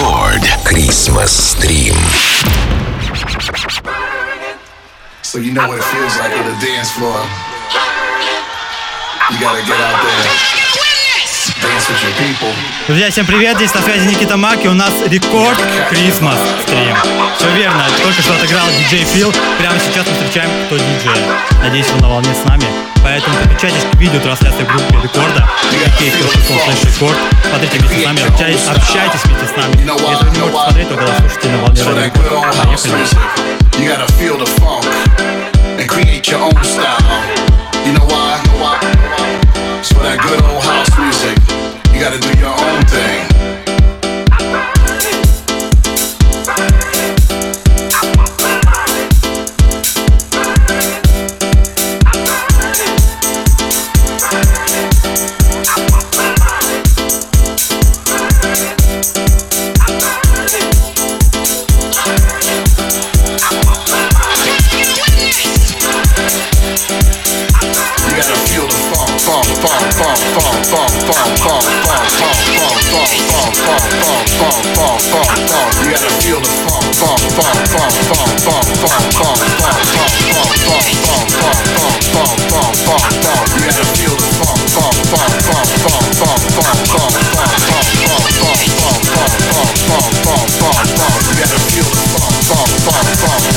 Record Christmas Stream. So you know what it feels like on the dance floor. You gotta get out there. Друзья, всем привет, здесь на связи Никита Маки, у нас рекорд Christmas стрим. Все верно, только что отыграл диджей Фил, прямо сейчас мы встречаем кто диджей. Надеюсь, он на волне с нами, поэтому подключайтесь к видео трансляции группы рекорда, какие слэш рекорд, смотрите вместе с нами, общайтесь, общайтесь вместе с нами. Если вы не можете смотреть, то когда слушайте на волне радио. Поехали. You know why? For that good old house music, you gotta do your own thing. funk, funk, funk, funk.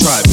tribe.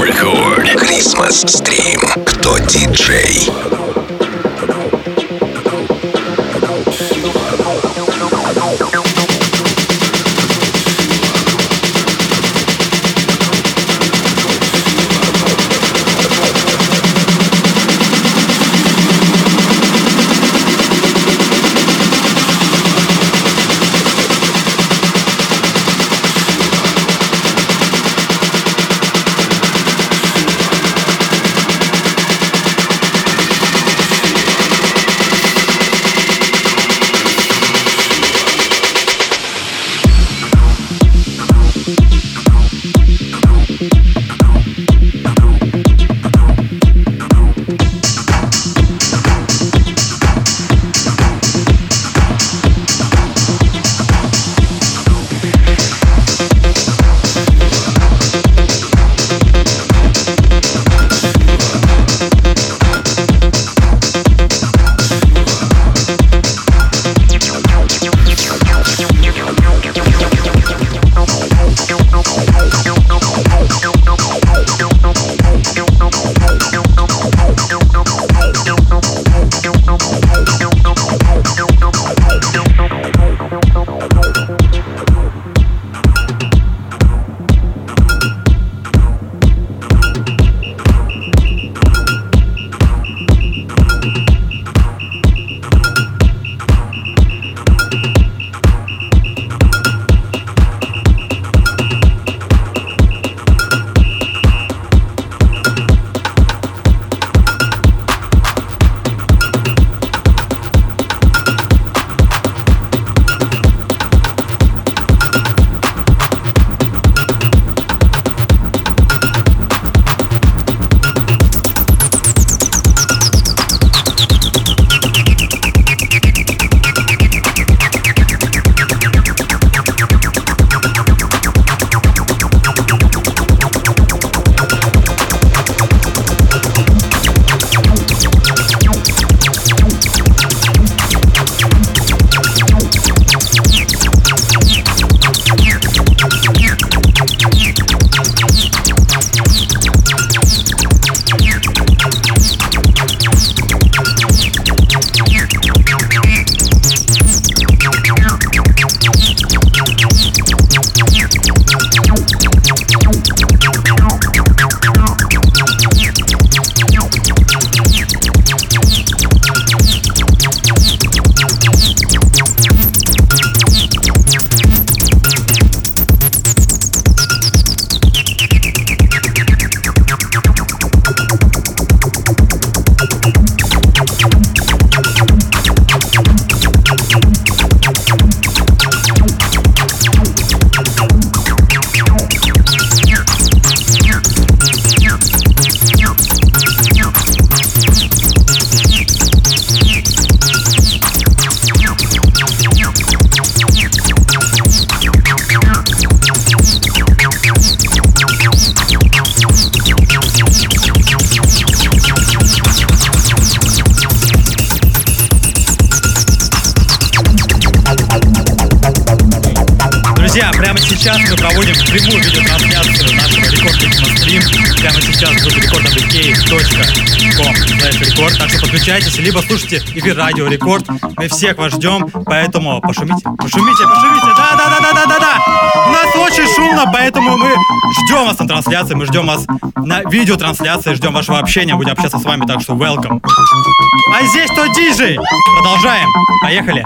Рекорд. Christmas стрим. Кто диджей? Подключайтесь, либо слушайте эфир Радио Рекорд. Мы всех вас ждем, поэтому пошумите, пошумите, пошумите. Да, да, да, да, да, да, да. У нас очень шумно, поэтому мы ждем вас на трансляции, мы ждем вас на видеотрансляции, ждем вашего общения, будем общаться с вами, так что welcome. А здесь кто диджей? Продолжаем. Поехали.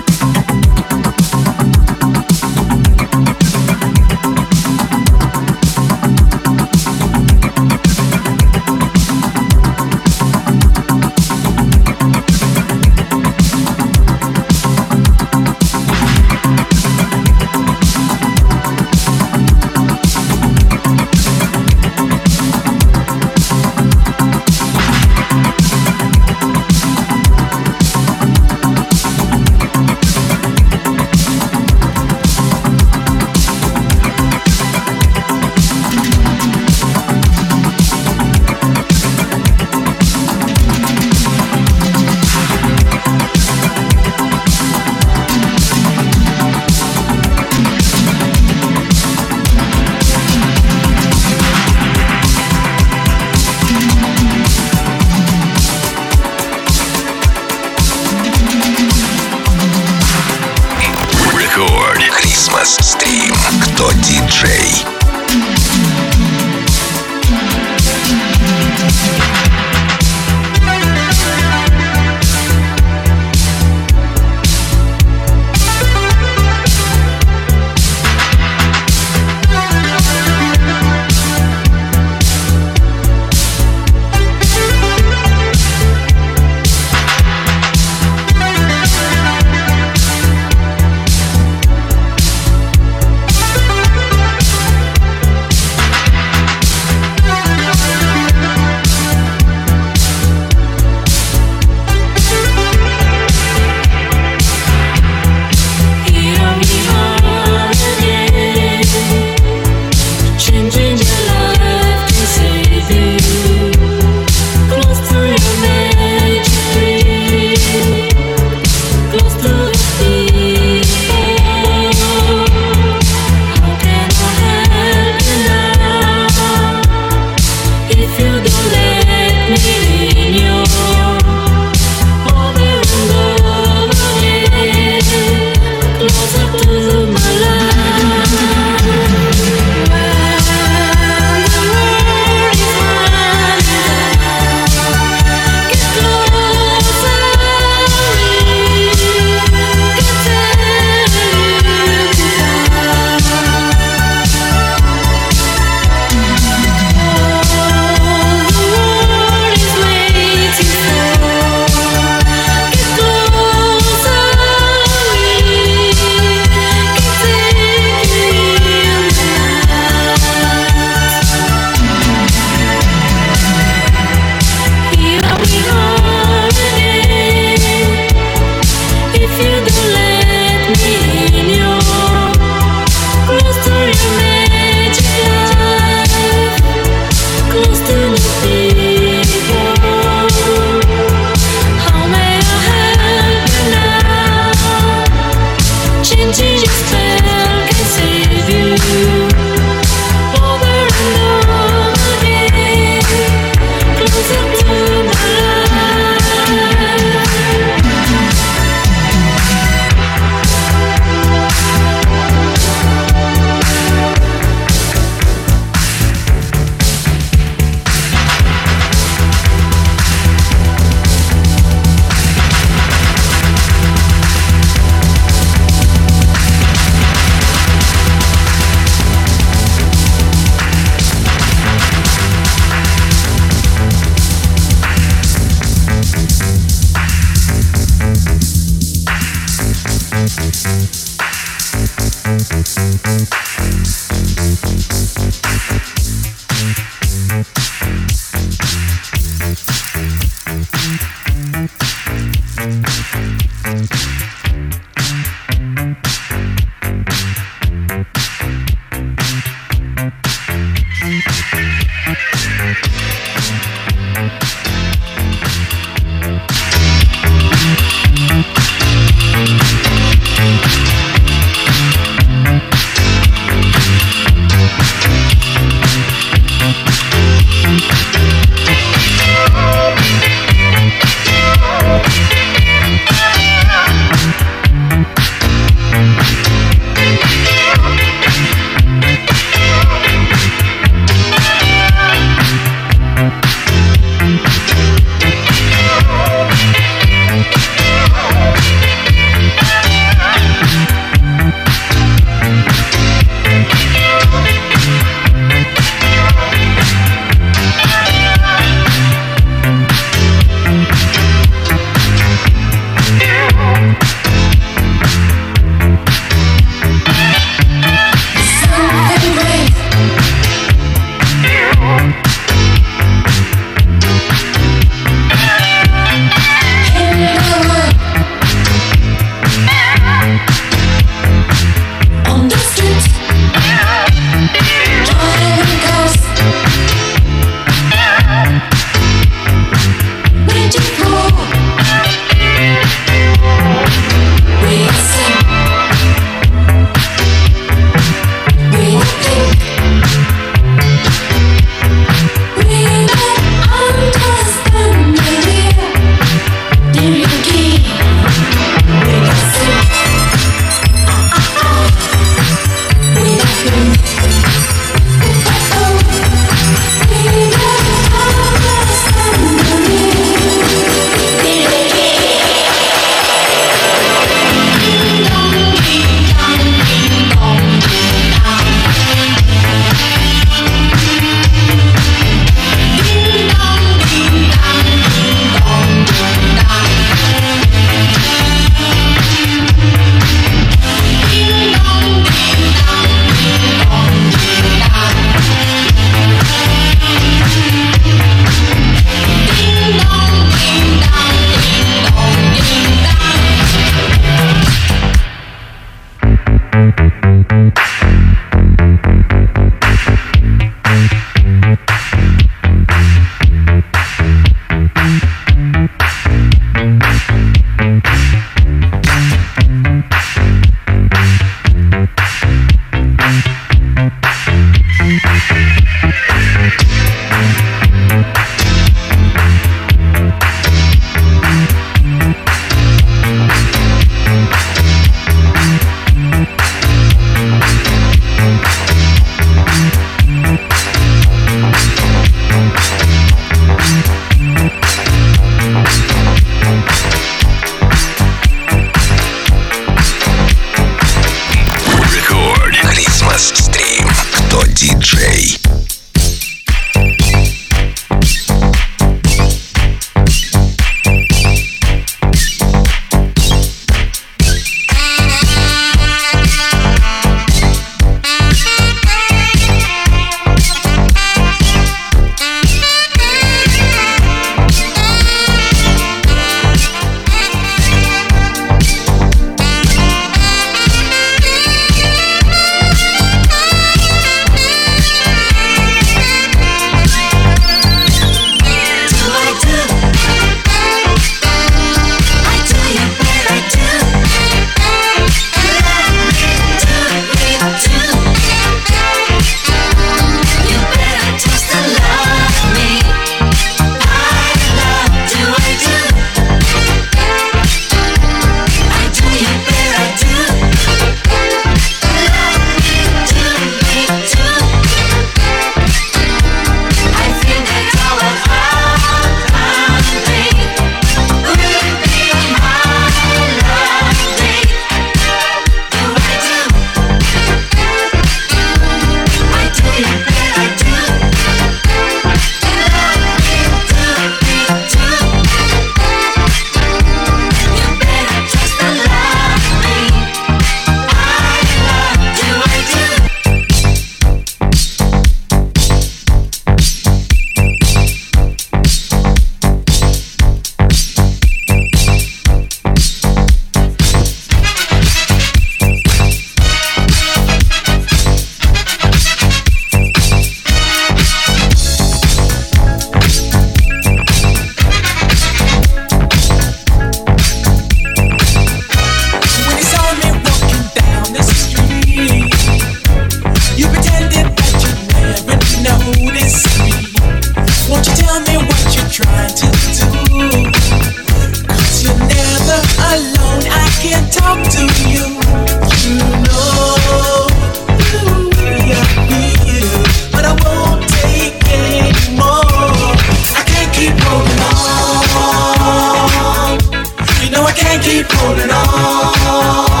keep holding on.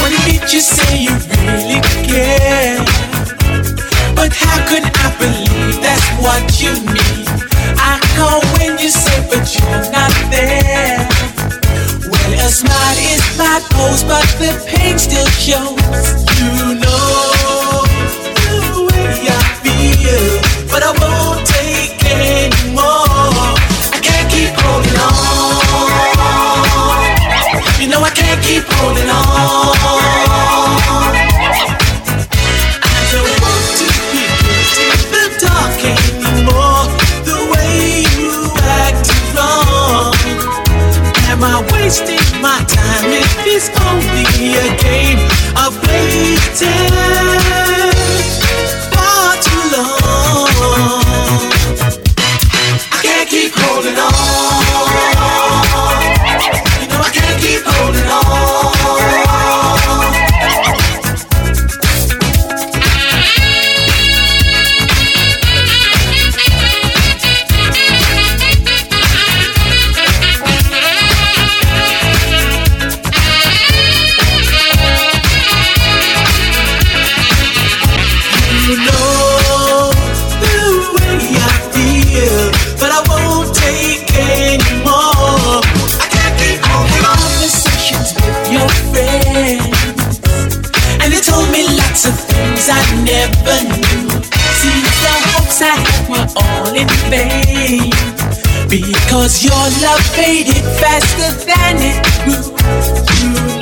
When did you say you really care? But how could I believe that's what you mean? I call when you say, but you're not there. Well, a smile is my pose, but the pain still shows. Oh. never knew. See, the hopes I had were all in vain. Because your love faded faster than it grew.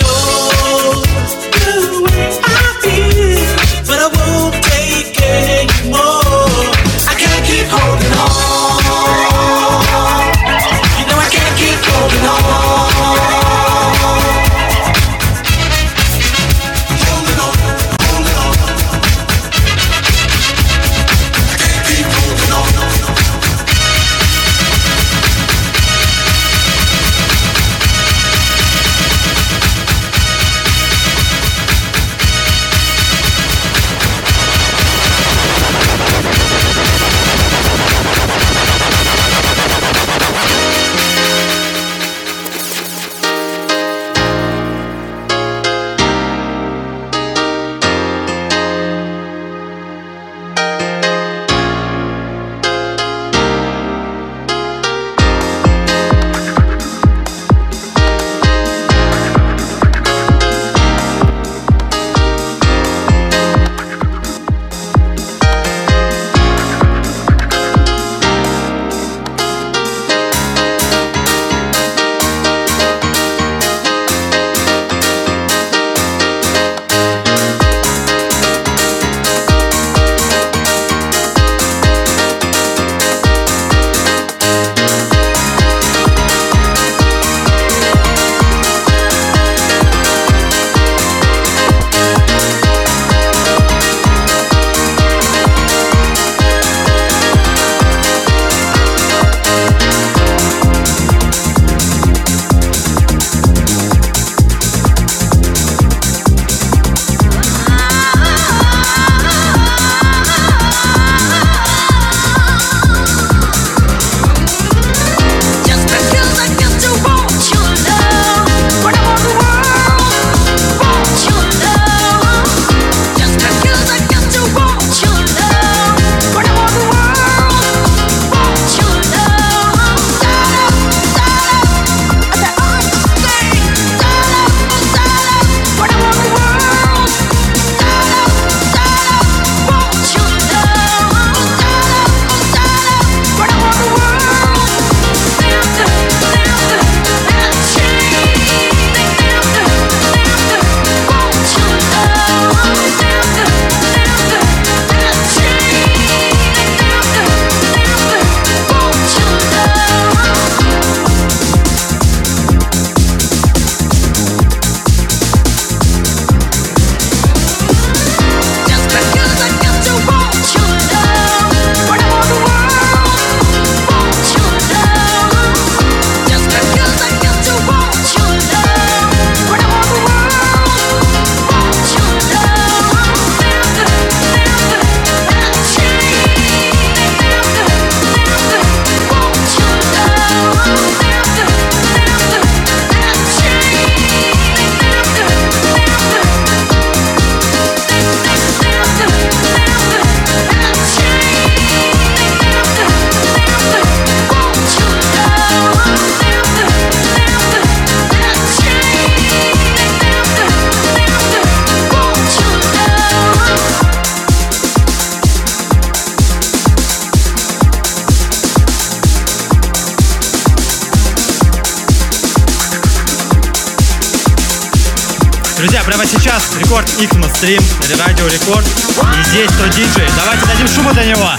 Рекорд Xmas стрим, Радио Рекорд. И здесь кто диджей. Давайте дадим шума для него.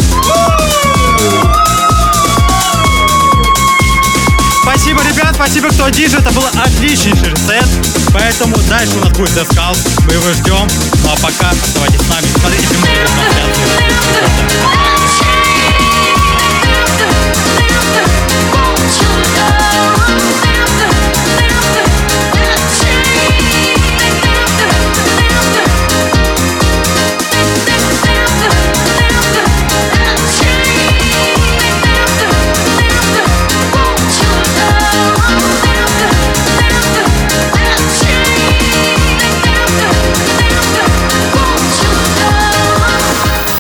Спасибо, ребят, спасибо, кто диджей. Это был отличнейший сет. Поэтому дальше у нас будет House. Мы его ждем. Ну а пока оставайтесь с нами. Смотрите трансляцию.